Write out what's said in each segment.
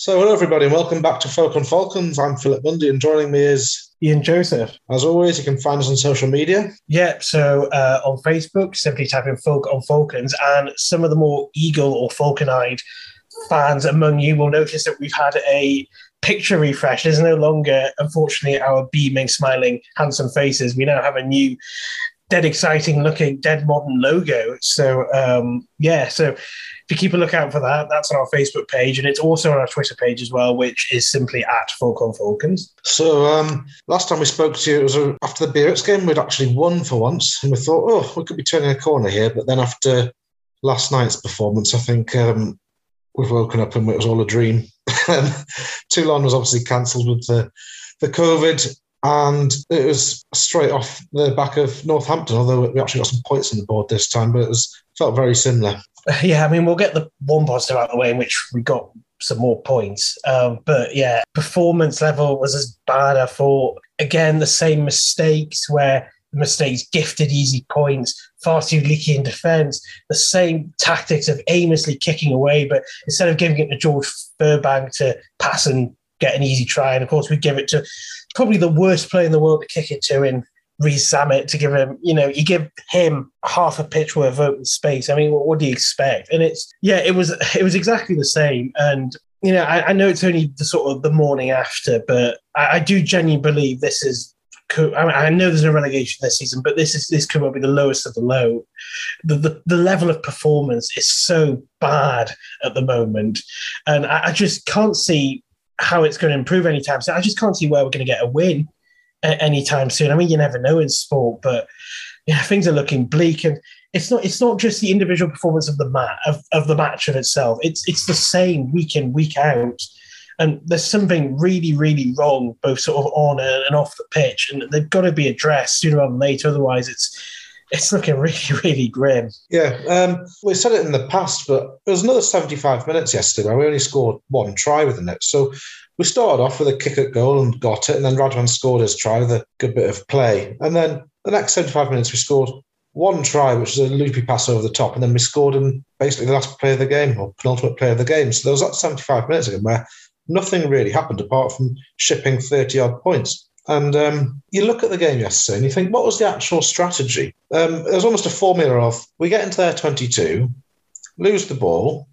So, hello everybody, and welcome back to Folk on Falcons. I'm Philip Mundy, and joining me is Ian Joseph. As always, you can find us on social media. Yep. So uh, on Facebook, simply type in Folk on Falcons, and some of the more eagle or falcon-eyed fans among you will notice that we've had a picture refresh. There's no longer, unfortunately, our beaming, smiling, handsome faces. We now have a new dead exciting looking dead modern logo so um yeah so if you keep a lookout for that, that's on our Facebook page, and it's also on our Twitter page as well, which is simply at Falcon Falcons. So um, last time we spoke to you, it was after the Biarritz game. We'd actually won for once, and we thought, oh, we could be turning a corner here. But then after last night's performance, I think um, we've woken up and it was all a dream. Toulon was obviously cancelled with the the COVID and it was straight off the back of Northampton. Although we actually got some points on the board this time, but it was felt very similar. Yeah, I mean, we'll get the one positive out of the way in which we got some more points. Um, but yeah, performance level was as bad. I thought again the same mistakes where the mistakes gifted easy points, far too leaky in defence, the same tactics of aimlessly kicking away, but instead of giving it to George Furbank to pass and get an easy try, and of course we give it to probably the worst player in the world to kick it to in Rees Zammit to give him, you know, you give him half a pitch worth of open space. I mean, what, what do you expect? And it's yeah, it was it was exactly the same. And you know, I, I know it's only the sort of the morning after, but I, I do genuinely believe this is I, mean, I, know there's no relegation this season, but this is this could well be the lowest of the low. The, the, the level of performance is so bad at the moment, and I, I, just can't see how it's going to improve anytime soon. I just can't see where we're going to get a win anytime soon. I mean, you never know in sport, but yeah, things are looking bleak, and it's not it's not just the individual performance of the mat of, of the match of itself. It's it's the same week in week out, and there's something really really wrong both sort of on and off the pitch, and they've got to be addressed sooner than later. Otherwise, it's it's looking really, really grim. Yeah, um, we said it in the past, but it was another 75 minutes yesterday where we only scored one try with the net. So we started off with a kick at goal and got it, and then Radwan scored his try with a good bit of play. And then the next 75 minutes, we scored one try, which was a loopy pass over the top, and then we scored in basically the last play of the game or penultimate play of the game. So there was that 75 minutes again where nothing really happened apart from shipping 30 odd points. And um, you look at the game yesterday and you think, what was the actual strategy? Um, was almost a formula of we get into their 22, lose the ball,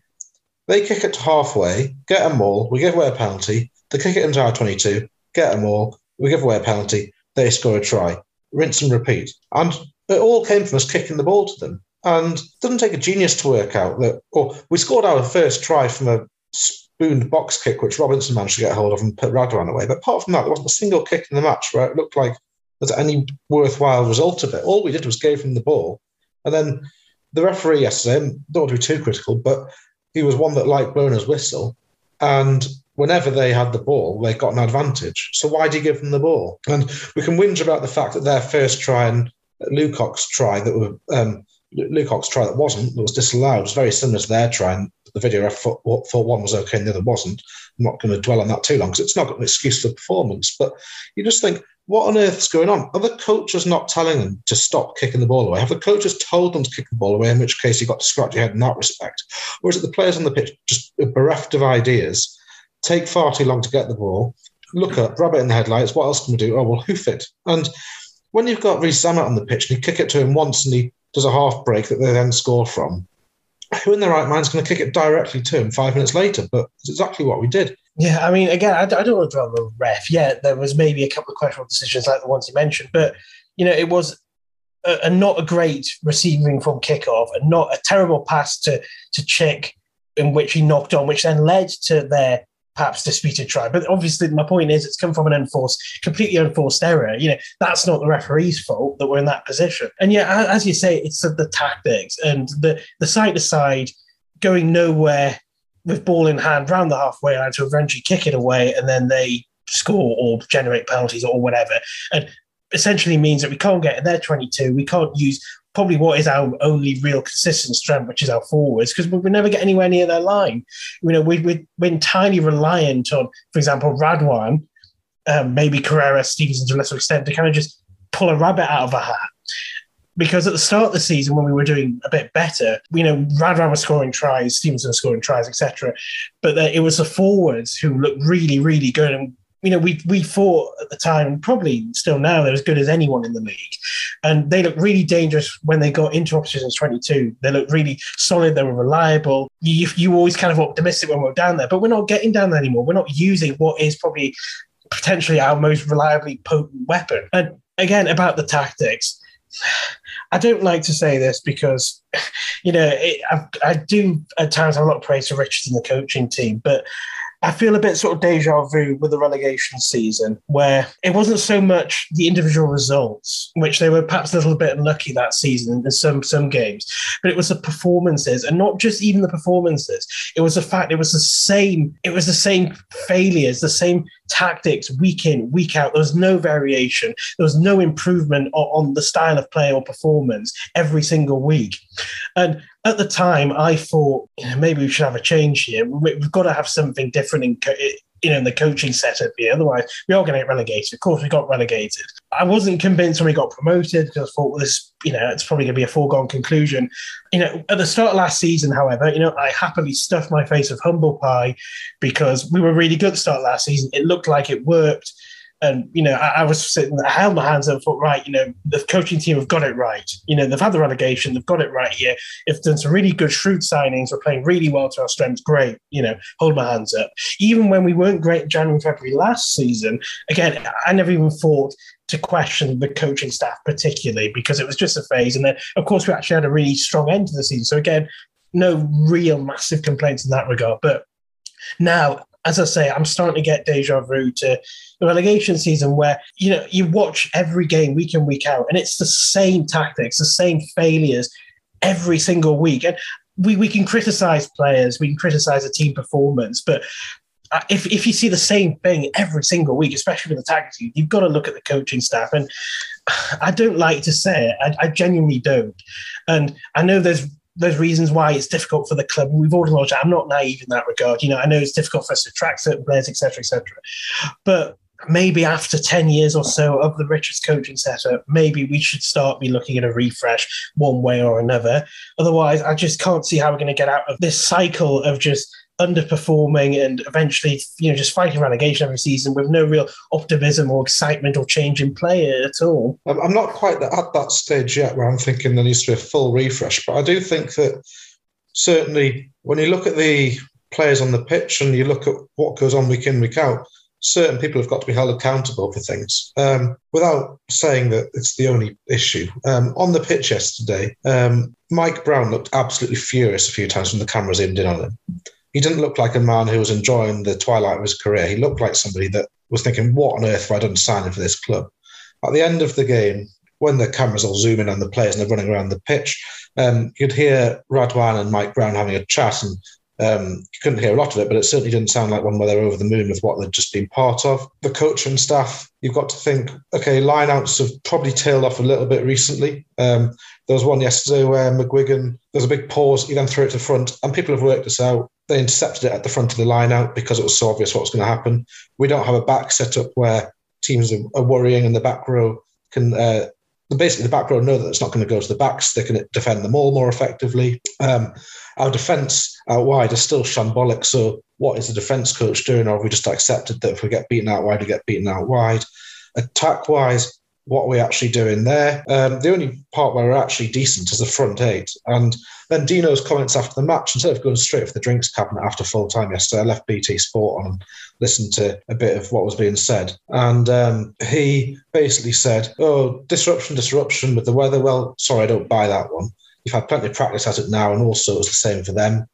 they kick it to halfway, get a maul, we give away a penalty, they kick it into our 22, get a maul, we give away a penalty, they score a try, rinse and repeat. And it all came from us kicking the ball to them. And it doesn't take a genius to work out that, or we scored our first try from a spooned box kick, which Robinson managed to get hold of and put Radwan away. But apart from that, there wasn't a single kick in the match where it looked like there's any worthwhile result of it. All we did was gave him the ball. And then the referee yesterday, don't want to be too critical, but he was one that liked blowing his whistle. And whenever they had the ball, they got an advantage. So why do you give them the ball? And we can whinge about the fact that their first try and Lukeock's try that were um, try that wasn't that was disallowed was very similar to their try, and the video ref thought, thought one was okay and the other wasn't. I'm not going to dwell on that too long because it's not got an excuse for performance. But you just think, what on earth is going on? Are the coaches not telling them to stop kicking the ball away? Have the coaches told them to kick the ball away, in which case you got to scratch your head in that respect? Or is it the players on the pitch just bereft of ideas, take far too long to get the ball, look up, rub it in the headlights, what else can we do? Oh, well, hoof it. And when you've got Rees Zammit on the pitch and you kick it to him once and he does a half break that they then score from, who in their right mind is going to kick it directly to him five minutes later? But it's exactly what we did. Yeah, I mean, again, I, I don't want to dwell on the ref. Yeah, there was maybe a couple of questionable decisions like the ones you mentioned, but you know, it was a, a not a great receiving from kickoff, and not a terrible pass to to Chick, in which he knocked on, which then led to their perhaps disputed try. But obviously, my point is, it's come from an enforced, completely enforced error. You know, that's not the referee's fault that we're in that position. And yeah, as you say, it's the tactics and the the side to side going nowhere with ball in hand round the halfway line to eventually kick it away, and then they score or generate penalties or whatever. And essentially means that we can't get in their 22. We can't use probably what is our only real consistent strength, which is our forwards, because we, we never get anywhere near their line. You know, we, we, we're entirely reliant on, for example, Radwan, um, maybe Carrera, Stevenson to a lesser extent, to kind of just pull a rabbit out of a hat. because at the start of the season when we were doing a bit better, you know, Radwan was scoring tries, Stevenson was scoring tries, etc. But it was the forwards who looked really, really good and you know, we we thought at the time, probably still now, they're as good as anyone in the league. And they looked really dangerous when they got into opposition's 22. They looked really solid. They were reliable. You, you always kind of optimistic when we're down there, but we're not getting down there anymore. We're not using what is probably potentially our most reliably potent weapon. And again, about the tactics, I don't like to say this because, you know, it, I, I, do at times have a lot of praise for Richards and the coaching team, but I feel a bit sort of deja vu with the relegation season, where it wasn't so much the individual results, which they were perhaps a little bit unlucky that season in some some games, but it was the performances, and not just even the performances. It was the fact it was the same. It was the same failures, the same tactics week in week out. There was no variation. There was no improvement on, on the style of play or performance every single week, and at the time, I thought you know, maybe we should have a change here. We've got to have something different in you know in the coaching setup here. Otherwise, we are going to get relegated. Of course, we got relegated. I wasn't convinced when we got promoted because I thought, well, this you know it's probably going to be a foregone conclusion. You know, at the start of last season, however, you know I happily stuffed my face with humble pie because we were really good start last season. It looked like it worked. And you know, I, I, was sitting, I held my hands up, and thought, right, you know, the coaching team have got it right. You know, they've had the relegation, they've got it right here. If done some really good, shrewd signings, we're playing really well to our strengths. Great, you know, hold my hands up. Even when we weren't great January, February last season, again, I never even thought to question the coaching staff particularly because it was just a phase. And then, of course, we actually had a really strong end to the season. So again, no real massive complaints in that regard. But now as I say, I'm starting to get deja vu to the relegation season where, you know, you watch every game week in, week out, and it's the same tactics, the same failures every single week. And we, we can criticize players, we can criticize a team performance, but uh, if, if you see the same thing every single week, especially with the tactics, you've got to look at the coaching staff. And I don't like to say it, I, I genuinely don't. And I know there's there's reasons why it's difficult for the club. We've all acknowledged. I'm not naive in that regard. You know, I know it's difficult for us to attract certain players, etc., etc. But maybe after 10 years or so of the Richards coaching setup, maybe we should start be looking at a refresh one way or another. Otherwise, I just can't see how we're going to get out of this cycle of just underperforming and eventually, you know, just fighting relegation every season with no real optimism or excitement or change in play at all. I'm not quite at that stage yet where I'm thinking there needs to be a full refresh, but I do think that certainly when you look at the players on the pitch and you look at what goes on week in, week out, certain people have got to be held accountable for things. Um, without saying that it's the only issue, um, on the pitch yesterday, um, Mike Brown looked absolutely furious a few times when the cameras zoomed in on him he didn't look like a man who was enjoying the twilight of his career. He looked like somebody that was thinking, what on earth have I done signing for this club? At the end of the game, when the cameras all zoom in on the players and they're running around the pitch, um, you'd hear Radwan and Mike Brown having a chat, and um, you couldn't hear a lot of it, but it certainly didn't sound like one where they're over the moon with what they'd just been part of. The coach and staff, you've got to think, okay, lineouts have probably tailed off a little bit recently. Um, there was one yesterday where McGuigan, there's a big pause, he then threw it to front, and people have worked this out they intercepted it at the front of the line out because it was so obvious what was going to happen. We don't have a back setup where teams are, worrying and the back row can. Uh, basically, the back row know that it's not going to go to the backs. They can defend them all more effectively. Um, our defence out wide is still shambolic. So, what is the defence coach doing? Or have we just accepted that if we get beaten out wide, we get beaten out wide? Attack wise, what we're actually doing there. Um, the only part where we're actually decent is the front eight. And then Dino's comments after the match, instead of going straight for the drinks cabinet after full time yesterday, I left BT Sport on and listened to a bit of what was being said. And um, he basically said, Oh, disruption, disruption with the weather. Well, sorry, I don't buy that one. You've had plenty of practice at it now, and also it's the same for them.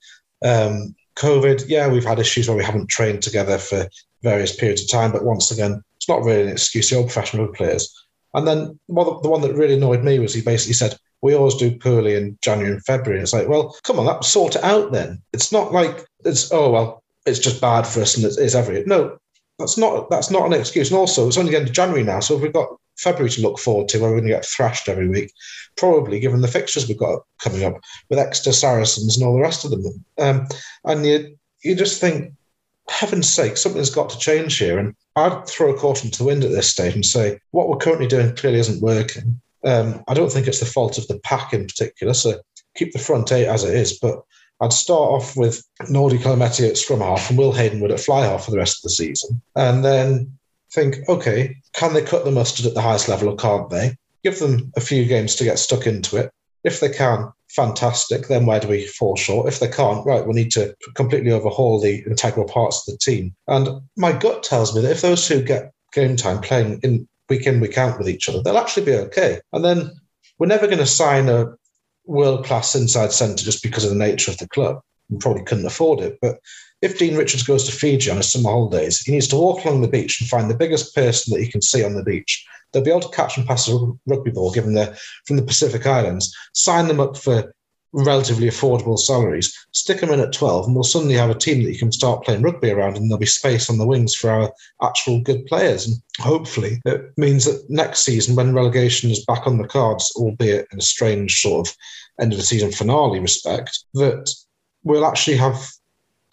Um, COVID, yeah, we've had issues where we haven't trained together for various periods of time, but once again, it's not really an excuse. You're professional players. And then well, the one that really annoyed me was he basically said, we always do poorly in January and February. It's like, well, come on, that sort it out then. It's not like it's, oh, well, it's just bad for us and it's, it's every. No, that's not that's not an excuse. And also, it's only the end of January now, so we've got February to look forward to, where we're going to get thrashed every week, probably given the fixtures we've got coming up with Exeter Saracens and all the rest of them. Um, and you you just think heaven's sake, something's got to change here. And I'd throw a caution to the wind at this stage and say what we're currently doing clearly isn't working. Um, I don't think it's the fault of the pack in particular. So keep the front eight as it is, but I'd start off with Nordi Clemente at scrum half and Will Haydon-Wood at fly half for the rest of the season. And then think, okay, can they cut the mustard at the highest level or can't they? Give them a few games to get stuck into it. If they can, fantastic. Then where do we fall short? If they can't, right, we need to completely overhaul the integral parts of the team. And my gut tells me that if those two get game time playing in week in, week out with each other, they'll actually be okay. And then we're never going to sign a world class inside centre just because of the nature of the club. Probably couldn't afford it. But if Dean Richards goes to Fiji on his summer holidays, he needs to walk along the beach and find the biggest person that he can see on the beach. They'll be able to catch and pass a rugby ball given they're from the Pacific Islands, sign them up for relatively affordable salaries, stick them in at 12, and we'll suddenly have a team that you can start playing rugby around, and there'll be space on the wings for our actual good players. And hopefully, it means that next season, when relegation is back on the cards, albeit in a strange sort of end of the season finale respect, that we'll actually have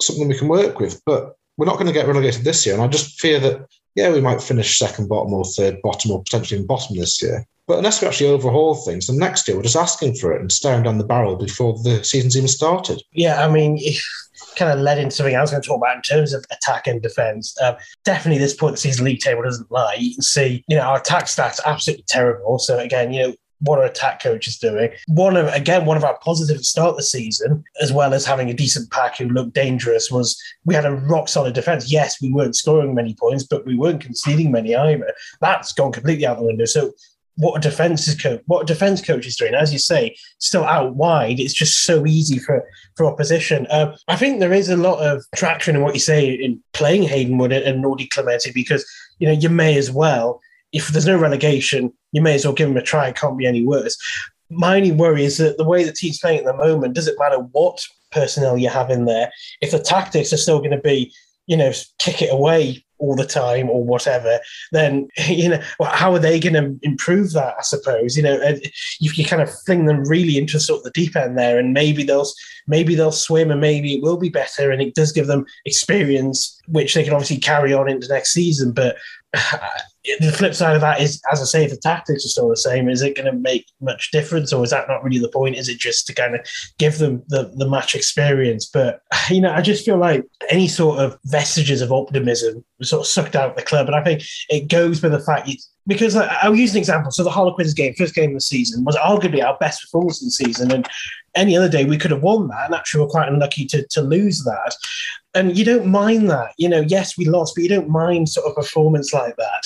something we can work with. But we're not going to get relegated this year. And I just fear that, yeah, we might finish second bottom or third bottom or potentially bottom this year. But unless we actually overhaul things, then next year we're just asking for it and staring down the barrel before the season's even started. Yeah, I mean, kind of led into something I was going to talk about in terms of attack and defence. Um, definitely, this point the season league table doesn't lie. You can see, you know, our attack stats absolutely terrible. So again, you know, what our attack coach is doing. One of again, one of our positives start the season, as well as having a decent pack who looked dangerous, was we had a rock solid defense. Yes, we weren't scoring many points, but we weren't conceding many either. That's gone completely out the window. So what a defense is coach what a defense coach is doing, as you say, still out wide. It's just so easy for for opposition. Uh, I think there is a lot of traction in what you say in playing Haydon-Wood and Nordi Clemente because you know you may as well if there's no relegation, you may as well give them a try. It can't be any worse. My only worry is that the way the team's playing at the moment, does it matter what personnel you have in there? If the tactics are still going to be, you know, kick it away all the time or whatever, then you know how are they going to improve that? I suppose you know you, you kind of fling them really into sort of the deep end there, and maybe they'll maybe they'll swim, and maybe it will be better, and it does give them experience which they can obviously carry on into next season. But the flip side of that is, as I say, the tactics are still the same, is it going to make much difference, or is that not really the point? Is it just to kind of give them the, the match experience? But you know, I just feel like any sort of vestiges of optimism was sort of sucked out of the club, and I think it goes with the fact you, because I'll use an example. So the Harlequins game, first game of the season, was arguably our best performance of the season, and any other day we could have won that, and actually we're quite unlucky to to lose that and you don't mind that. You know, yes, we lost, but you don't mind sort of performance like that.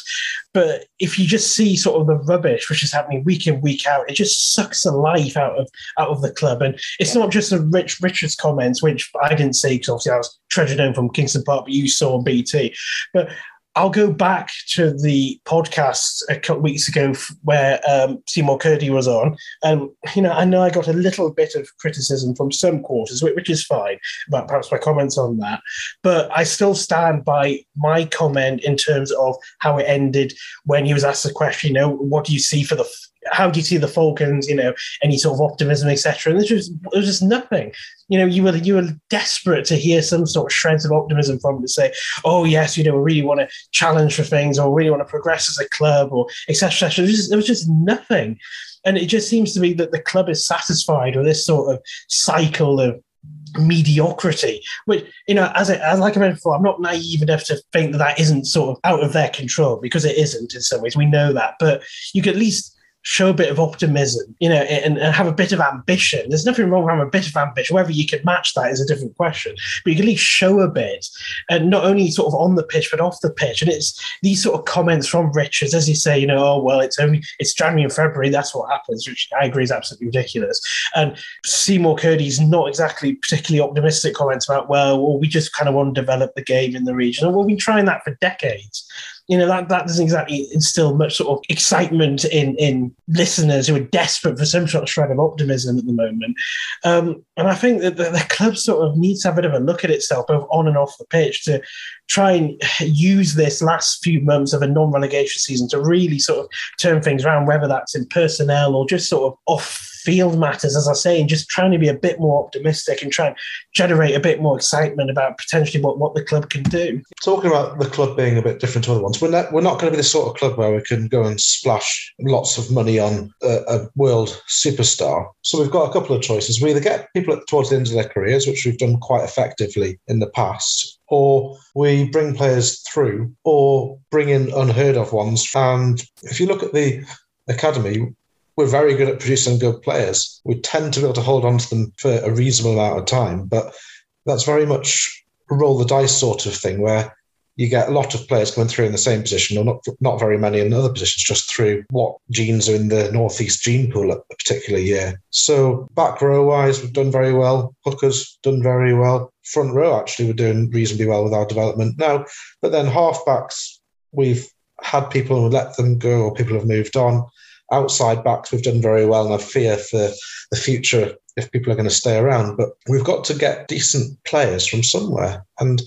But if you just see sort of the rubbish which is happening week in week out, it just sucks the life out of out of the club. And it's not just the Rich Richards comments, which I didn't see because obviously I was treasured home from Kingston Park, but you saw BT. But I'll go back to the podcast a couple weeks ago where um, Semore Kurdi was on. And, you know, I know I got a little bit of criticism from some quarters, which is fine, about perhaps my comments on that. But I still stand by my comment in terms of how it ended when he was asked the question, you know, what do you see for the how do you see the Falcons? You know, any sort of optimism, etc. And there's just there's just nothing. You know, you were you were desperate to hear some sort of shreds of optimism from him to say, "Oh yes, you know, we really want to challenge for things, or really want to progress as a club, or etc." etc. There, there was just nothing, and it just seems to me that the club is satisfied with this sort of cycle of mediocrity which you know as, I, as like i mentioned before i'm not naive enough to think that that isn't sort of out of their control because it isn't in some ways we know that but you could at least show a bit of optimism, you know, and, and, have a bit of ambition. There's nothing wrong with having a bit of ambition. Whether you can match that is a different question. But you can at least show a bit, and not only sort of on the pitch, but off the pitch. And it's these sort of comments from Richards, as you say, you know, oh well, it's only it's January and February, that's what happens, which I agree is absolutely ridiculous. And Semore Kurdi's not exactly particularly optimistic comments about, well, well, we just kind of want to develop the game in the region. Well, we've been trying that for decades you know that that doesn't exactly instill much sort of excitement in in listeners who are desperate for some sort of shred of optimism at the moment. Um, and I think that the, the, club sort of needs to have a bit of a look at itself, both on and off the pitch, to try and use this last few months of a non-relegation season to really sort of turn things around, whether that's in personnel or just sort of off field matters, as I say, and just trying to be a bit more optimistic and try and generate a bit more excitement about potentially what, what the club can do. Talking about the club being a bit different to other ones, we're not, we're not going to be the sort of club where we can go and splash lots of money on a, a world superstar. So we've got a couple of choices. We either get people towards the end of their careers, which we've done quite effectively in the past, or we bring players through, or bring in unheard of ones. And if you look at the academy, we're very good at producing good players. We tend to be able to hold on to them for a reasonable amount of time, but that's very much a roll the dice sort of thing where you get a lot of players coming through in the same position, or not not very many in other positions, just through what genes are in the northeast gene pool at a particular year. So back row wise, we've done very well. Hookers done very well. Front row actually, we're doing reasonably well with our development now. But then halfbacks, we've had people and let them go, or people have moved on. Outside backs, we've done very well, and I fear for the future if people are going to stay around. But we've got to get decent players from somewhere, and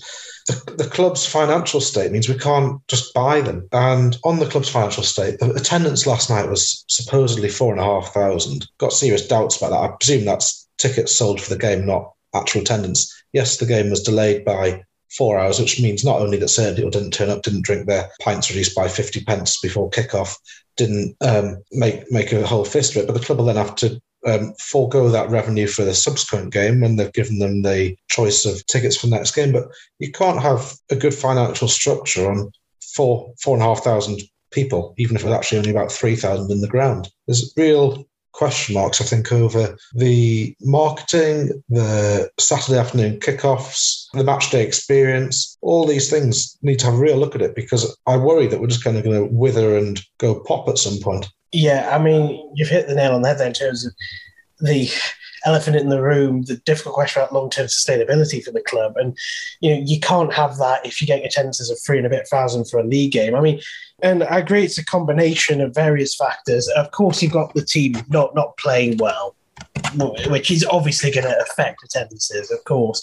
the, the club's financial state means we can't just buy them. And on the club's financial state, the attendance last night was supposedly four and a half thousand. Got serious doubts about that. I presume that's tickets sold for the game, not actual attendance. Yes, the game was delayed by four hours, which means not only that people didn't turn up, didn't drink their pints reduced by 50 pence before kickoff, didn't um, make make a whole fist of it, but the club will then have to um, forego that revenue for the subsequent game when they've given them the choice of tickets for the next game. But you can't have a good financial structure on four four and a half thousand people, even if it's actually only about three thousand in the ground. There's real question marks, I think, over the marketing, the Saturday afternoon kickoffs, the match day experience. All these things need to have a real look at it because I worry that we're just kind of going to wither and go pop at some point. Yeah, I mean, you've hit the nail on the head there in terms of the elephant in the room, the difficult question about long term sustainability for the club. And, you know, you can't have that if you're getting attendances of three and a bit thousand for a league game. I mean, and I agree it's a combination of various factors. Of course, you've got the team not not playing well, which is obviously going to affect attendances, of course.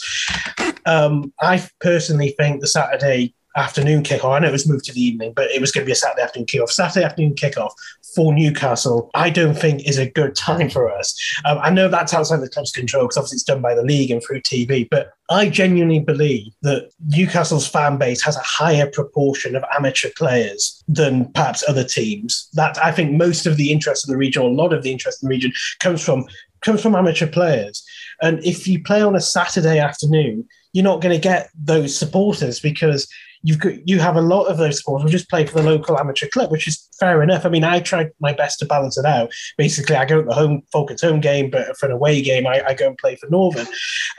Um, I personally think the Saturday afternoon kickoff. I know it was moved to the evening, but it was going to be a Saturday afternoon kickoff. Saturday afternoon kickoff for Newcastle, I don't think is a good time for us. Um, I know that's outside the club's control because obviously it's done by the league and through TV, but I genuinely believe that Newcastle's fan base has a higher proportion of amateur players than perhaps other teams. That I think most of the interest in the region, or a lot of the interest in the region, comes from comes from amateur players. And if you play on a Saturday afternoon, you're not going to get those supporters because you've got, you have a lot of those supporters We just play for the local amateur club, which is fair enough. I mean, I tried my best to balance it out. Basically, I go to the home Falcons home game, but for an away game, I, I go and play for Northern.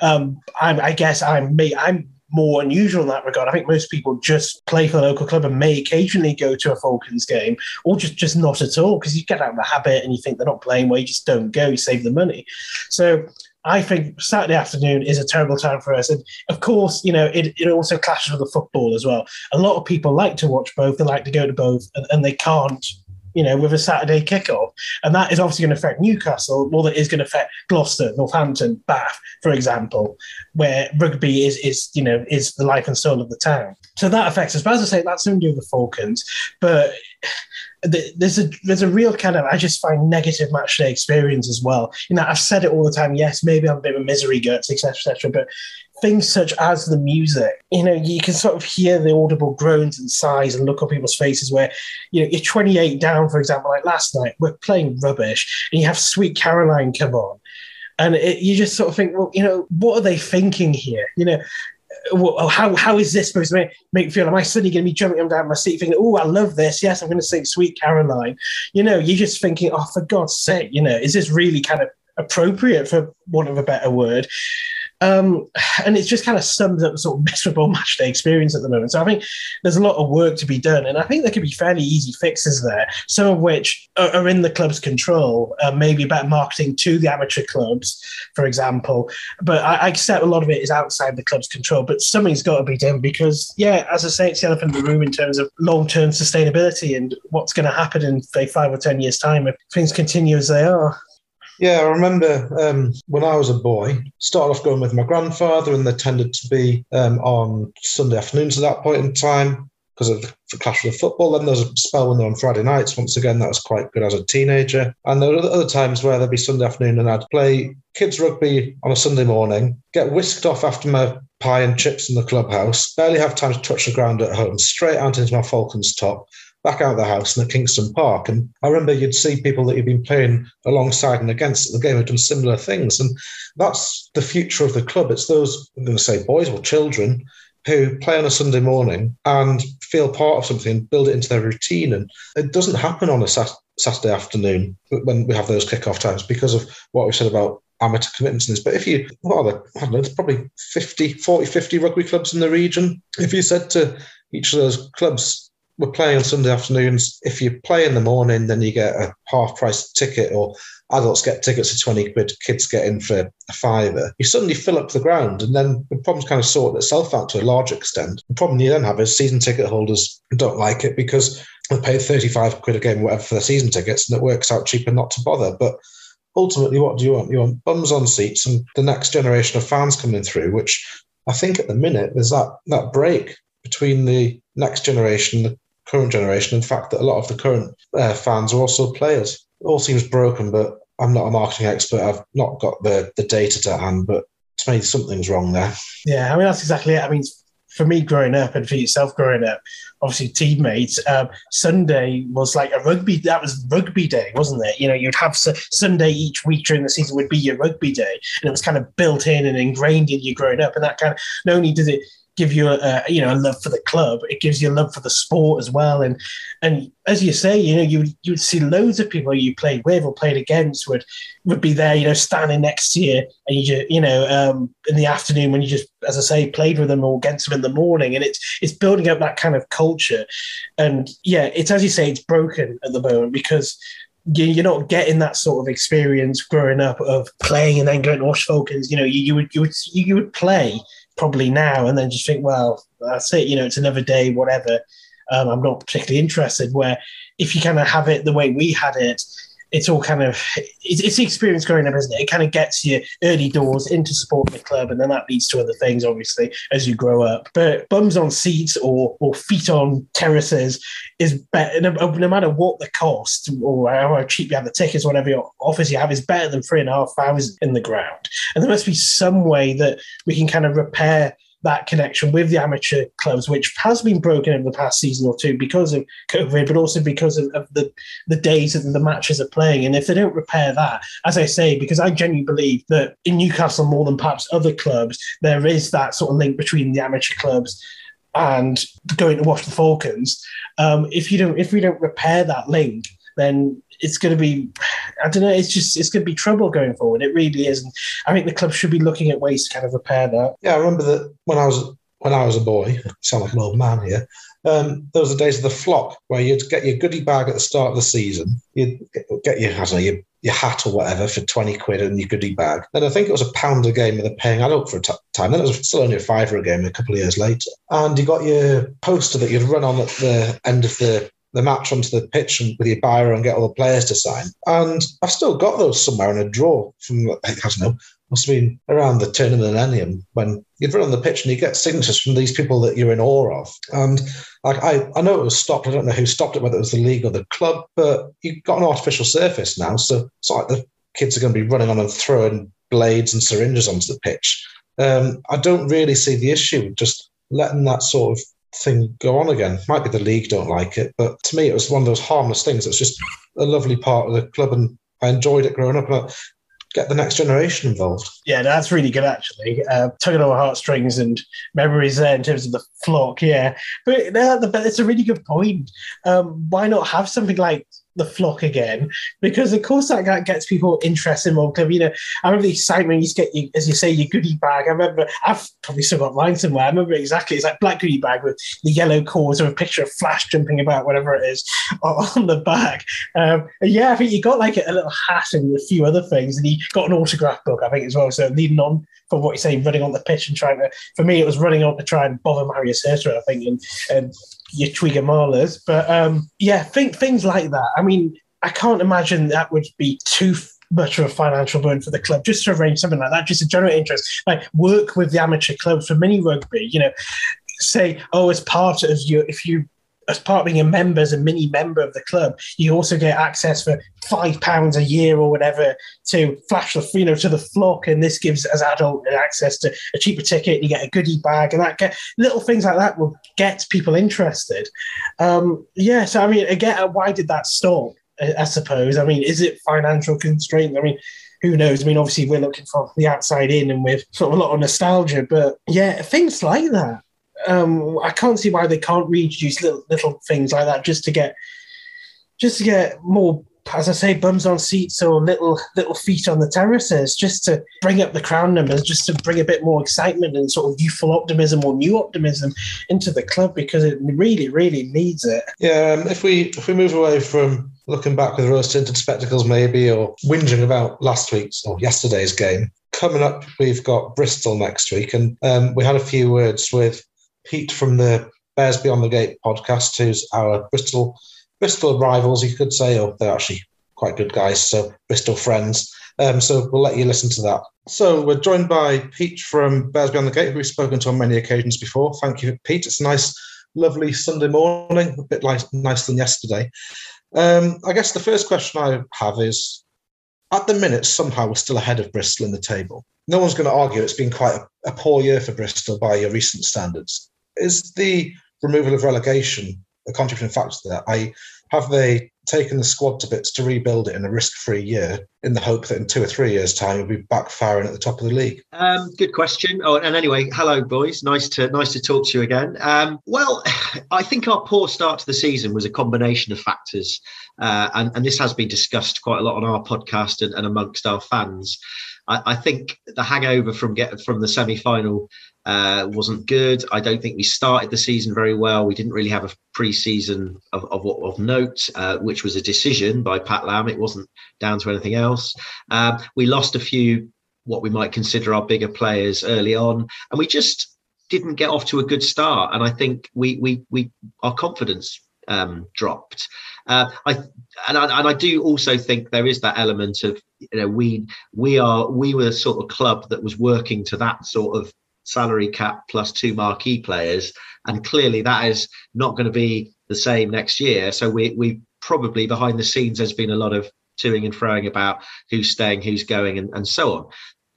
Um, I guess I'm me. I'm more unusual in that regard. I think most people just play for the local club and may occasionally go to a Falcons game, or just just not at all because you get out of the habit and you think they're not playing well, you just don't go, you save the money. So I think Saturday afternoon is a terrible time for us. And of course, you know, it, it also clashes with the football as well. A lot of people like to watch both, they like to go to both, and, and they can't, you know, with a Saturday kickoff. And that is obviously going to affect Newcastle more than it is going to affect Gloucester, Northampton, Bath, for example, where rugby is, is you know, is the life and soul of the town. So that affects us. But as I say, that's with the Falcons. But there's a there's a real kind of I just find negative match day experience as well. You know, I've said it all the time. Yes, maybe I'm a bit of a misery guts, etc., etc. But things such as the music, you know, you can sort of hear the audible groans and sighs and look on people's faces where, you know, you're 28 down, for example, like last night, we're playing rubbish, and you have Sweet Caroline come on. And it, you just sort of think, well, you know, what are they thinking here? You know, well, oh, how how is this supposed to make, me feel? Am I suddenly going to be jumping down my seat, thinking, "Oh, I love this. Yes, I'm going to sing Sweet Caroline." You know, you're just thinking, "Oh, for God's sake!" You know, is this really kind of appropriate, for want of a better word? Um, and it just kind of sums up the sort of miserable match day experience at the moment. So I think there's a lot of work to be done, and I think there could be fairly easy fixes there. Some of which are, are in the club's control, uh, maybe about marketing to the amateur clubs, for example. But I, I, accept a lot of it is outside the club's control. But something's got to be done because, yeah, as I say, it's the elephant in the room in terms of long-term sustainability and what's going to happen in say five or ten years' time if things continue as they are. Yeah, I remember um, when I was a boy, started off going with my grandfather, and they tended to be um, on Sunday afternoons at that point in time because of the clash with the football. Then there's a spell when they're on Friday nights. Once again, that was quite good as a teenager. And there were other times where there'd be Sunday afternoon and I'd play kids rugby on a Sunday morning, get whisked off after my pie and chips in the clubhouse, barely have time to touch the ground at home, straight out into my Falcons top, back out of the house in the Kingston Park. And I remember you'd see people that you've been playing alongside and against the game have done similar things. And that's the future of the club. It's those, I'm going to say boys or children who play on a Sunday morning and feel part of something build it into their routine. And it doesn't happen on a Saturday afternoon when we have those kick-off times because of what we said about amateur commitments in this. But if you, well, the I don't know, there's probably 50, 40, 50 rugby clubs in the region. If you said to each of those clubs, we're playing on Sunday afternoons. If you play in the morning, then you get a half price ticket, or adults get tickets for 20 quid, kids get in for a fiver. You suddenly fill up the ground, and then the problem's kind of sort itself out to a large extent. The problem you then have is season ticket holders don't like it because they pay 35 quid a game, whatever, for their season tickets, and it works out cheaper not to bother. But ultimately, what do you want? You want bums on seats and the next generation of fans coming through, which I think at the minute there's that that break between the next generation, current generation, the fact that a lot of the current uh, fans are also players. It all seems broken, but I'm not a marketing expert. I've not got the, the data to hand, but to me, something's wrong there. Yeah, I mean, that's exactly it. I mean, for me growing up and for yourself growing up, obviously teammates, um, Sunday was like a rugby. That was rugby day, wasn't it? You know, you'd have Sunday each week during the season would be your rugby day, and it was kind of built in and ingrained in you growing up. And that kind of not only did it give you a, you know a love for the club. It gives you a love for the sport as well. And and as you say, you know you you would see loads of people you played with or played against would would be there, you know, standing next to you, and you you know um, in the afternoon when you just as I say played with them or against them in the morning, and it's it's building up that kind of culture. And yeah, it's as you say, it's broken at the moment because you're not getting that sort of experience growing up of playing and then going to Wash Falcons. You know, you, you would you would you would play probably now and then just think, well, that's it. You know, it's another day, whatever. Um, I'm not particularly interested. Where if you kind of have it the way we had it, it's all kind of it's, it's the experience growing up, isn't it? It kind of gets you early doors into supporting the club, and then that leads to other things, obviously, as you grow up. But bums on seats or or feet on terraces is better, no, no matter what the cost or how cheap you have the tickets, whatever your offers you have, is better than three and a half thousand in the ground. And there must be some way that we can kind of repair that connection with the amateur clubs, which has been broken in the past season or two because of COVID, but also because of, of, the, the days that the matches are playing. And if they don't repair that, as I say, because I genuinely believe that in Newcastle, more than perhaps other clubs, there is that sort of link between the amateur clubs and going to watch the Falcons. Um, if you don't, if we don't repair that link, then it's going to be, I don't know, it's just, it's going to be trouble going forward. It really is. And I think the club should be looking at ways to kind of repair that. Yeah, I remember that when I was, when I was a boy, I sound like an old man here, um, there was the days of the flock where you'd get your goodie bag at the start of the season. You'd get your, I know, your, your hat or whatever for 20 quid and your goodie bag. Then I think it was a pound a game with a paying adult for a t- time. Then it was still only a fiver a game a couple of years later. And you got your poster that you'd run on at the end of the the match onto the pitch and with your biro and get all the players to sign. And I've still got those somewhere in a drawer from, I don't know, must have been around the turn of the millennium when you'd run on the pitch and you get signatures from these people that you're in awe of. And like I, I know it was stopped. I don't know who stopped it, whether it was the league or the club, but you've got an artificial surface now. So it's like the kids are going to be running on and throwing blades and syringes onto the pitch. Um, I don't really see the issue just letting that sort of thing go on again. Might be the league don't like it, but to me, it was one of those harmless things. It's just a lovely part of the club, and I enjoyed it growing up. And get the next generation involved. Yeah, that's really good actually. Uh, tugging on our heartstrings and memories there in terms of the flock. Yeah, but no, it's a really good point. Um, why not have something like the flock again because of course that gets people interested in club. You know, I remember the excitement you get you, as you say, your goodie bag. I remember I've probably still got mine somewhere. I remember exactly. It's like black goodie bag with the yellow cords or a picture of Flash jumping about, whatever it is, on the back. Um, yeah, I think you got like a, little hat and a few other things, and you got an autograph book, I think, as well. So leading on from what you're saying, running on the pitch and trying to. For me, it was running on to try and bother Marius Hurter, I think, and and your Tuigamalas. But um, yeah, think things like that. I mean, I can't imagine that would be too much of a financial burden for the club just to arrange something like that, just to generate interest. Like work with the amateur clubs for mini rugby. You know, say, oh, as part of your, if you as part of being a member, as a mini member of the club, you also get access for five pounds a year or whatever to flash the you know to the flock, and this gives as adult access to a cheaper ticket. You get a goodie bag, and that get little things like that will get people interested. Um, yeah, so I mean, again, why did that stop? I suppose. I mean, is it financial constraint? I mean, who knows? I mean, obviously, we're looking for the outside in and with sort of a lot of nostalgia, but yeah, things like that um, I can't see why they can't reintroduce little little things like that just to get just to get more as I say, bums on seats or little little feet on the terraces, just to bring up the crowd numbers, just to bring a bit more excitement and sort of youthful optimism or new optimism into the club because it really, really needs it. Yeah, um, if we if we move away from looking back with rose tinted spectacles, maybe, or whinging about last week's or yesterday's game, coming up, we've got Bristol next week, and um, we had a few words with Pete from the Bears Beyond the Gate podcast, who's our Bristol Bristol rivals, you could say, or they're actually quite good guys, so Bristol friends. Um, so we'll let you listen to that. So we're joined by Pete from Bears Beyond the Gate, who we've spoken to on many occasions before. Thank you, Pete. It's a nice, lovely Sunday morning, a bit like, nicer than yesterday. Um, I guess the first question I have is at the minute, somehow we're still ahead of Bristol in the table. No one's going to argue it's been quite a, a poor year for Bristol by your recent standards is the removal of relegation a contributing factor to that? I have they taken the squad to bits to rebuild it in a risk-free year in the hope that in two or three years' time you'll be back firing at the top of the league? Um, good question. Oh, and anyway, hello boys. Nice to nice to talk to you again. Um, well, I think our poor start to the season was a combination of factors, uh, and, and this has been discussed quite a lot on our podcast and, and amongst our fans. I, I think the hangover from get from the semi-final uh, wasn't good. I don't think we started the season very well. We didn't really have a pre-season of, of, of note, uh, which was a decision by Pat Lam. It wasn't down to anything else. Um, we lost a few what we might consider our bigger players early on, and we just didn't get off to a good start. And I think we we we our confidence um, dropped. Uh, I and I and I do also think there is that element of you know we we are we were the sort of club that was working to that sort of salary cap plus two marquee players, and clearly that is not going to be the same next year. So we we probably behind the scenes there's been a lot of toing and froing about who's staying, who's going, and, and so on.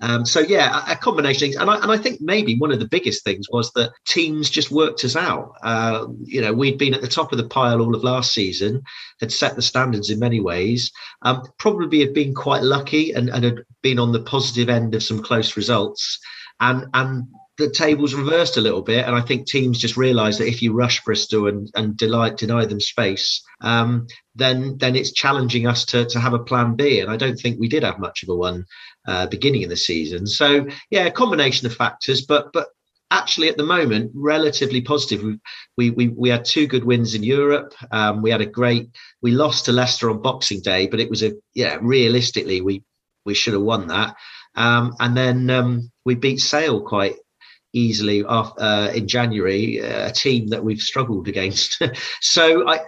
Um, so yeah, a, combination of things, and I, and I think maybe one of the biggest things was that teams just worked us out. Uh, you know, we'd been at the top of the pile all of last season, had set the standards in many ways. Um, probably had been quite lucky and, and had been on the positive end of some close results and and the tables reversed a little bit, and I think teams just realised that if you rush Bristol and and delight, deny them space, um, then then it's challenging us to to have a plan B, and I don't think we did have much of a one uh, beginning of the season. So yeah, a combination of factors, but but actually at the moment relatively positive. We we we, had two good wins in Europe. Um, we had a great. We lost to Leicester on Boxing Day, but it was a yeah realistically we we should have won that. Um, and then um, we beat Sale quite easily uh, in January, uh, a team that we've struggled against. so I,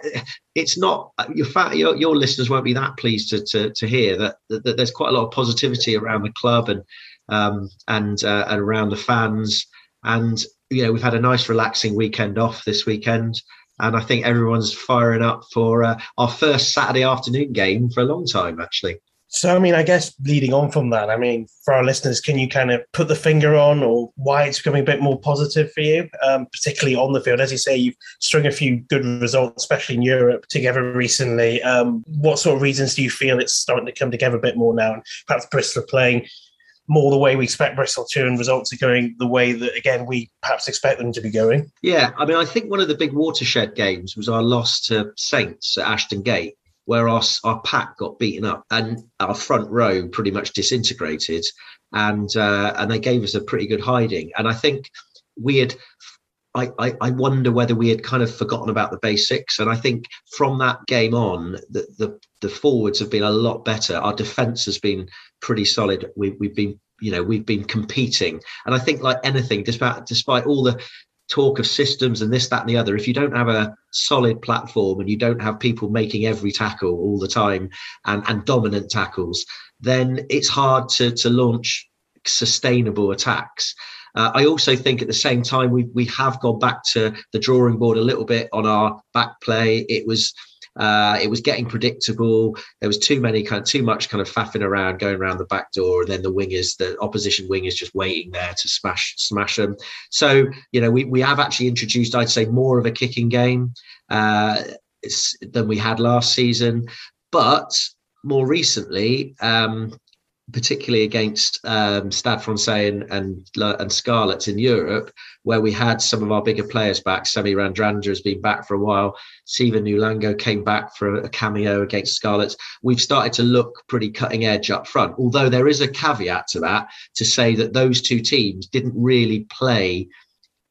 it's not your, your, your listeners won't be that pleased to to, to hear that, that, that there's quite a lot of positivity around the club and um, and uh, and around the fans. And you know we've had a nice relaxing weekend off this weekend. And I think everyone's firing up for uh, our first Saturday afternoon game for a long time, actually. So, I mean, I guess leading on from that, I mean, for our listeners, can you kind of put the finger on or why it's becoming a bit more positive for you, um, particularly on the field? As you say, you've strung a few good results, especially in Europe, together recently. Um, what sort of reasons do you feel it's starting to come together a bit more now? And perhaps Bristol are playing more the way we expect Bristol to, and results are going the way that, again, we perhaps expect them to be going? Yeah, I mean, I think one of the big watershed games was our loss to Saints at Ashton Gate where our, our pack got beaten up and our front row pretty much disintegrated and uh, and they gave us a pretty good hiding. And i think we had I, I, I wonder whether we had kind of forgotten about the basics. And i think from that game on the, the the forwards have been a lot better. Our defense has been pretty solid. We, we've been you know we've been competing. And i think like anything despite despite all the talk of systems and this, that, and the other, if you don't have a solid platform and you don't have people making every tackle all the time and, and dominant tackles, then it's hard to, to launch sustainable attacks. Uh, I also think at the same time we we have gone back to the drawing board a little bit on our back play. It was uh, it was getting predictable. There was too many kind of too much kind of faffing around, going around the back door, and then the wingers, the opposition wingers, just waiting there to smash smash them. So you know, we we have actually introduced, I'd say, more of a kicking game uh, than we had last season, but more recently, um, particularly against um, Stade Francais and, and, and Scarlets in Europe, where we had some of our bigger players back. Semi Radradra has been back for a while. Steven Nulango came back for a cameo against Scarlets. We've started to look pretty cutting edge up front, although there is a caveat to that to say that those two teams didn't really play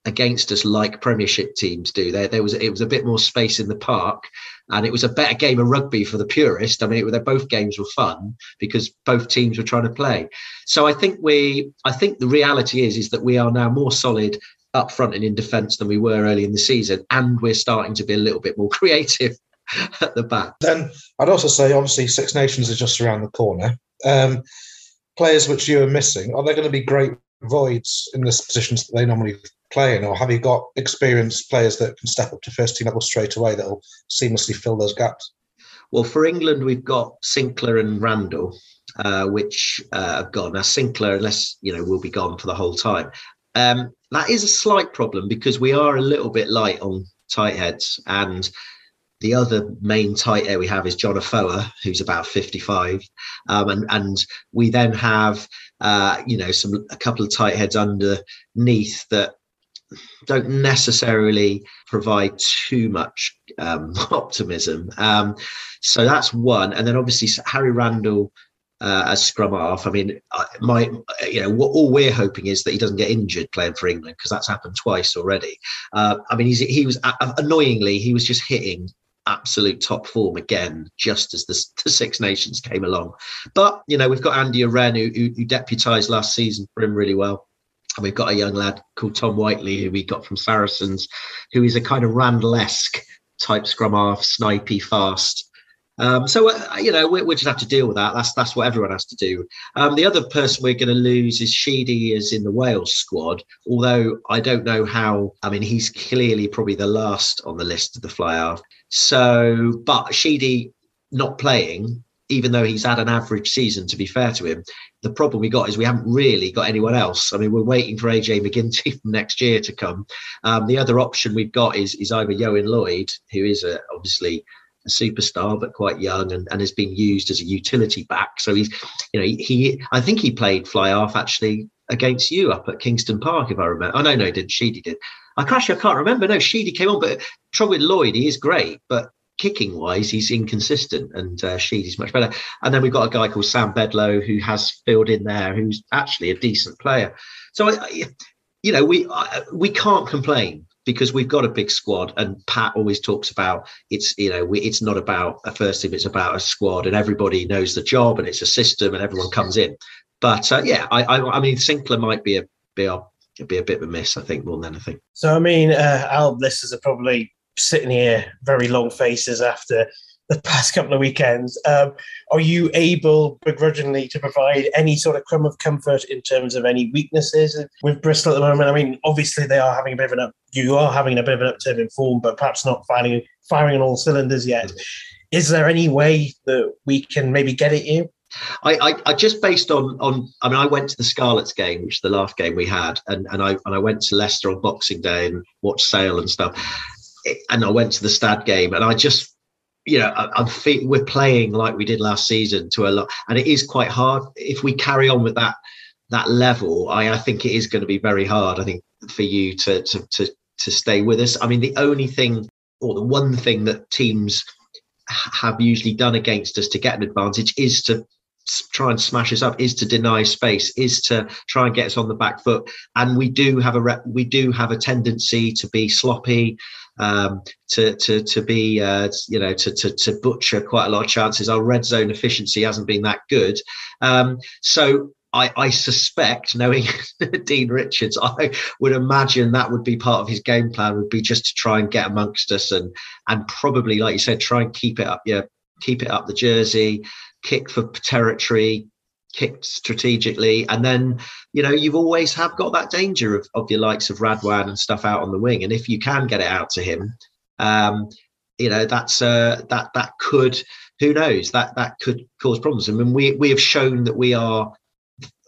against us like Premiership teams do. There, there was it was a bit more space in the park, and it was a better game of rugby for the purist. I mean, it, both games were fun because both teams were trying to play. So I think we, I think the reality is is that we are now more solid up front and in defence than we were early in the season, and we're starting to be a little bit more creative at the back. Then I'd also say, obviously, Six Nations is just around the corner. Um, players which you are missing are they going to be great voids in the positions that they normally playing, or have you got experienced players that can step up to first team level straight away that'll seamlessly fill those gaps? Well, for England, we've got Sinclair and Randall, uh, which uh, have gone. Now, Sinclair, unless you know, will be gone for the whole time. Um, that is a slight problem because we are a little bit light on tight heads, and the other main tight head we have is John Afoa, who's about 55, um, and and we then have uh, you know some a couple of tight heads underneath that don't necessarily provide too much um, optimism. Um, so that's one, and then obviously Harry Randall uh, as scrum half. I mean, my you know what all we're hoping is that he doesn't get injured playing for England because that's happened twice already. Uh, I mean, he's, he was annoyingly he was just hitting absolute top form again just as the, the, Six Nations came along. But you know we've got Andy who, who, who deputised last season for him really well. And we've got a young lad called Tom Whiteley, who we got from Saracens, who is a kind of Randall-esque type scrum half, snipey, fast. Um, so uh, you know we, we, just have to deal with that. That's that's what everyone has to do. Um, the other person we're going to lose is Sheedy, is in the Wales squad. Although I don't know how. I mean, he's clearly probably the last on the list of the fly half. So, but Sheedy not playing even though he's had an average season, to be fair to him, the problem we got is we haven't really got anyone else. I mean, we're waiting for AJ MacGinty from next year to come. Um, the other option we've got is is either Ioan Lloyd, who is a, obviously a superstar but quite young and, and has been used as a utility back. So he's, you know, he, he I think he played fly half actually against you up at Kingston Park, if I remember. Oh no, no, he did. Sheedy did. I actually I can't remember. No, Sheedy came on, but trouble with Lloyd, he is great, but kicking wise, he's inconsistent, and uh, Sheedy's much better. And then we've got a guy called Sam Bedlow who has filled in there, who's actually a decent player. So, I, you know, we I, we can't complain because we've got a big squad. And Pat always talks about it's you know we, it's not about a first team, it's about a squad, and everybody knows the job, and it's a system, and everyone comes in. But uh, yeah, I, I, I mean, Sinclair might be a be a be a bit of a miss, I think, more than anything. So, I mean, uh, our listeners are probably sitting here very long faces after the past couple of weekends. Um, are you able begrudgingly to provide any sort of crumb of comfort in terms of any weaknesses with Bristol at the moment? I mean, obviously they are having a bit of an up. You are having a bit of an upturn in form, but perhaps not firing firing on all cylinders yet. Is there any way that we can maybe get at you? I, I, I, just based on on I mean I went to the Scarlets game, which is the last game we had, and, and I and I went to Leicester on Boxing Day and watched Sale and stuff and I went to the Stad game, and I just, you know, I, am fe- we're playing like we did last season to a lot, and it is quite hard if we carry on with that that level. I, I think it is going to be very hard. I think for you to to to to stay with us. I mean, the only thing or the one thing that teams have usually done against us to get an advantage is to try and smash us up is to deny space is to try and get us on the back foot and we do have a re- we do have a tendency to be sloppy um, to to to be uh, you know to, to to butcher quite a lot of chances. Our red zone efficiency hasn't been that good, um, so. I, I, suspect, knowing Dean Richards, I would imagine that would be part of his game plan. Would be just to try and get amongst us and and probably, like you said, try and keep it up. Yeah, keep it up the jersey, kick for territory, kicked strategically, and then you know you've always have got that danger of, of your likes of Radwan and stuff out on the wing, and if you can get it out to him, um, you know that's uh, that that could who knows that that could cause problems. I mean, we we have shown that we are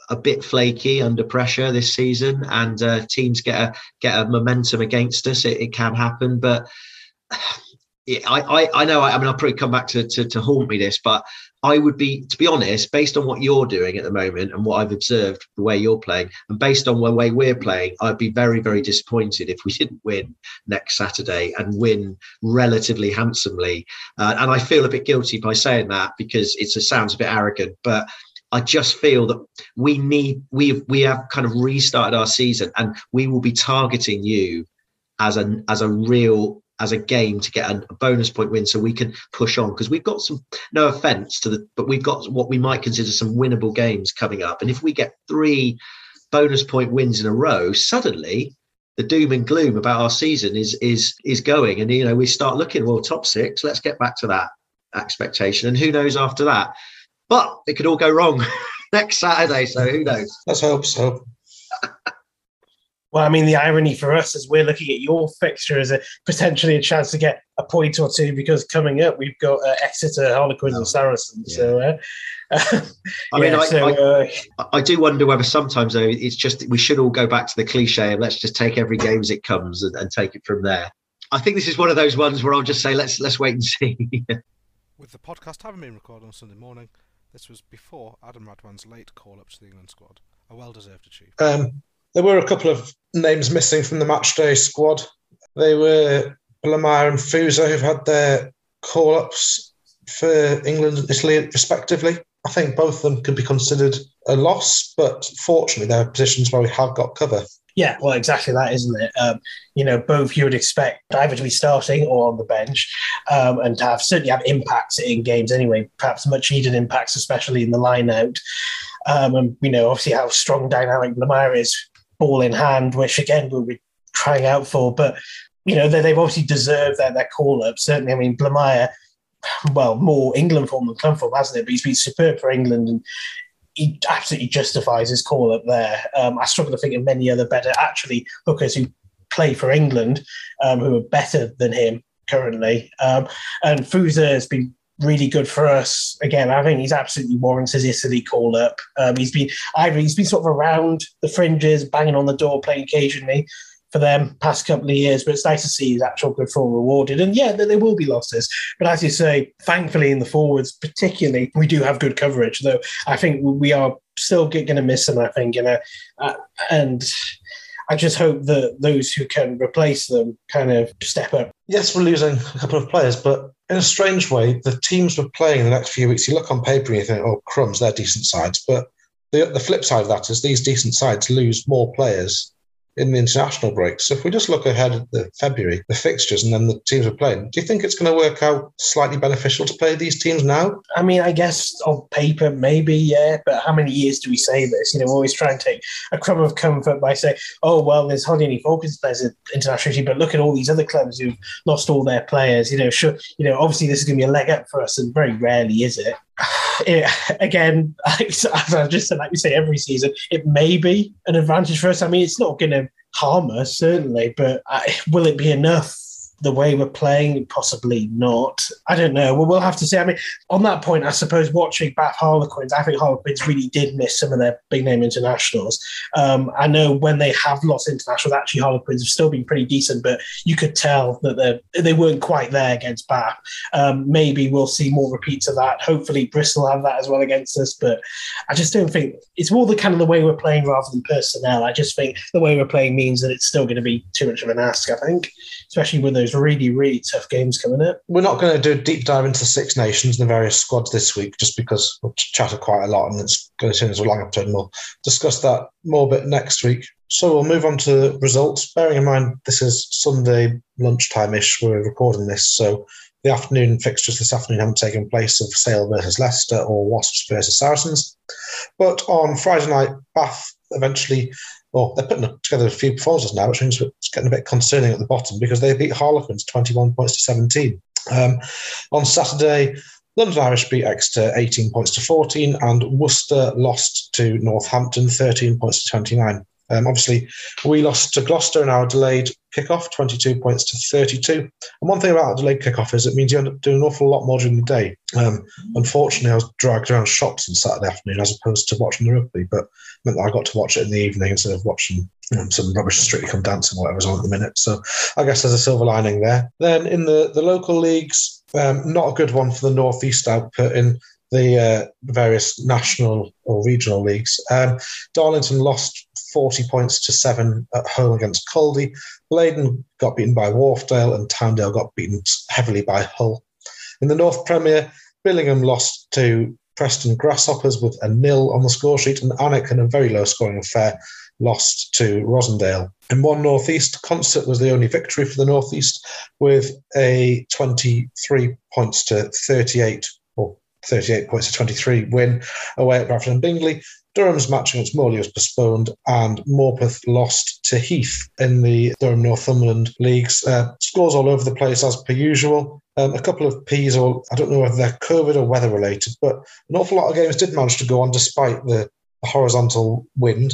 a bit flaky under pressure this season, and uh, teams get a get a momentum against us. It, it can happen, but I, I, I know. I, I mean, I'll probably come back to, to to haunt me this, but I would be, to be honest, based on what you're doing at the moment and what I've observed, the way you're playing, and based on the way we're playing, I'd be very, very disappointed if we didn't win next Saturday and win relatively handsomely. Uh, and I feel a bit guilty by saying that because it sounds a bit arrogant, but I just feel that we need we we have kind of restarted our season, and we will be targeting you as a as a real as a game to get a, a bonus point win, so we can push on because we've got some. No offense to the, but we've got what we might consider some winnable games coming up, and if we get three bonus point wins in a row, suddenly the doom and gloom about our season is is is going, and you know we start looking well top six. Let's get back to that expectation, and who knows after that. But it could all go wrong next Saturday, so who knows? Let's hope so. Well, I mean, the irony for us is we're looking at your fixture as a potentially a chance to get a point or two because coming up we've got uh, Exeter, Harlequins, oh, and Saracens. Yeah. So, uh, I mean, yeah, I, so, I, uh, I, do wonder whether sometimes though it's just we should all go back to the cliche and let's just take every game as it comes and, and take it from there. I think this is one of those ones where I'll just say let's let's wait and see. With the podcast having been recorded on Sunday morning, this was before Adam Radwan's late call up to the England squad. A well deserved achievement. Um, there were a couple of names missing from the matchday squad. They were Blamire and Fusa, who've had their call ups for England and Italy, respectively. I think both of them could be considered a loss, but fortunately, there are positions where we have got cover. Yeah, well, exactly that, isn't it? Um, you know, both you would expect either to be starting or on the bench, um, and to have certainly have impacts in games anyway. Perhaps much needed impacts, especially in the line out. Um, and you know, obviously how strong dynamic Blamire is, ball in hand, which again we'll be trying out for. But you know, they, have obviously deserved their their call up. Certainly, I mean, Blamire, well, more England form than club form, hasn't it? But he's been superb for England, and he absolutely justifies his call up there. Um, I struggle to think of many other better, actually, hookers who play for England um, who are better than him currently. Um, and Fusa has been really good for us. Again, I think he's absolutely warrants his Italy call up. Um, he's been either he's been sort of around the fringes, banging on the door, playing occasionally, for them past couple of years, but it's nice to see his actual good form rewarded. And yeah, there, there will be losses. But as you say, thankfully in the forwards, particularly, we do have good coverage, though I think we are still going to miss them, I think. You know, uh, and I just hope that those who can replace them kind of step up. Yes, we're losing a couple of players, but in a strange way, the teams we're playing the next few weeks, you look on paper and you think, oh, crumbs, they're decent sides. But the, the flip side of that is these decent sides lose more players in the international break. So if we just look ahead at the February, the fixtures, and then the teams are playing, do you think it's going to work out slightly beneficial to play these teams now? I mean, I guess on paper, maybe, yeah. But how many years do we say this? You know, we always try and take a crumb of comfort by saying, oh, well, there's hardly any focus players in international team, but look at all these other clubs who've lost all their players. You know, sure, you know, obviously this is going to be a leg up for us, and very rarely is it. It, again, as I just said, like we say every season, it may be an advantage for us. I mean, it's not going to harm us, certainly, but uh, will it be enough the way we're playing? Possibly not. I don't know. Well, we'll have to see. I mean, on that point, I suppose watching Bath Harlequins, I think Harlequins really did miss some of their big name internationals. Um, I know when they have lost internationals, actually Harlequins have still been pretty decent, but you could tell that they weren't quite there against Bath. Um, maybe we'll see more repeats of that. Hopefully, Bristol have that as well against us, but I just don't think it's more the kind of the way we're playing rather than personnel. I just think the way we're playing means that it's still going to be too much of an ask. I think, especially with those really, really tough games coming up. We're not going to do a deep dive into the Six Nations and the various squads this week, just because we'll chatter quite a lot and it's going to turn into a long episode. And we'll discuss that more bit next week. So we'll move on to results. Bearing in mind this is Sunday lunchtime ish, we're recording this. So the afternoon fixtures this afternoon haven't taken place of Sale versus Leicester or Wasps versus Saracens. But on Friday night, Bath eventually well, they're putting together a few performances now, which means it's getting a bit concerning at the bottom because they beat Harlequins 21 points to 17. Um, on Saturday, London Irish beat Exeter 18 points to 14, and Worcester lost to Northampton 13 points to 29. Um, obviously, we lost to Gloucester in our delayed kickoff, 22 points to 32. And one thing about a delayed kickoff is it means you end up doing an awful lot more during the day. Um, unfortunately, I was dragged around shops on Saturday afternoon as opposed to watching the rugby, but meant that I got to watch it in the evening instead of watching um, some rubbish Strictly Come Dancing, whatever's on at the minute. So I guess there's a silver lining there. Then in the, the local leagues, um, not a good one for the Northeast output in the uh, various national or regional leagues. Um, Darlington lost 40 points to seven at home against Caldy. Leyden got beaten by Wharfedale and Tynedale got beaten heavily by Hull. In the North Premier, Billingham lost to Preston Grasshoppers with a nil on the score sheet, and Alnwick in a very low scoring affair lost to Rossendale. In one Northeast, Consett was the only victory for the Northeast with a 23 points to 38 or 38 points to 23 win away at Bradford and Bingley. Durham's match against Morley was postponed, and Morpeth lost to Heath in the Durham Northumberland leagues. Uh, scores all over the place as per usual. Um, a couple of P's, or I don't know whether they're COVID or weather related, but an awful lot of games did manage to go on despite the, horizontal wind.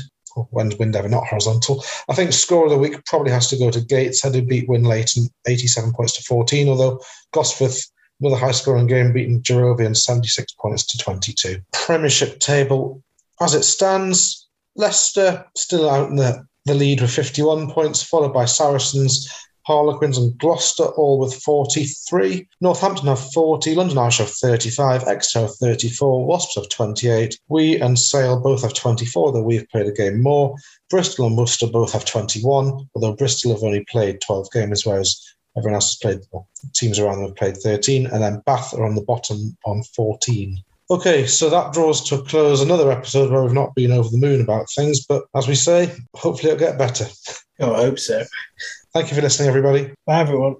When's wind ever not horizontal? I think score of the week probably has to go to Gateshead, who beat Win Winlaton 87 points to 14, although Gosforth with a high scoring game beating Jarrovian 76 points to 22. Premiership table, as it stands, Leicester still out in the, the lead with 51 points, followed by Saracens, Harlequins, and Gloucester, all with 43. Northampton have 40, London Irish have 35, Exeter have 34, Wasps have 28. We and Sale both have 24, though we've played a game more. Bristol and Worcester both have 21, although Bristol have only played 12 games, whereas everyone else has played, well, teams around them have played 13. And then Bath are on the bottom on 14. Okay, so that draws to a close another episode where we've not been over the moon about things, but as we say, hopefully it'll get better. Oh, I hope so. Thank you for listening, everybody. Bye, everyone.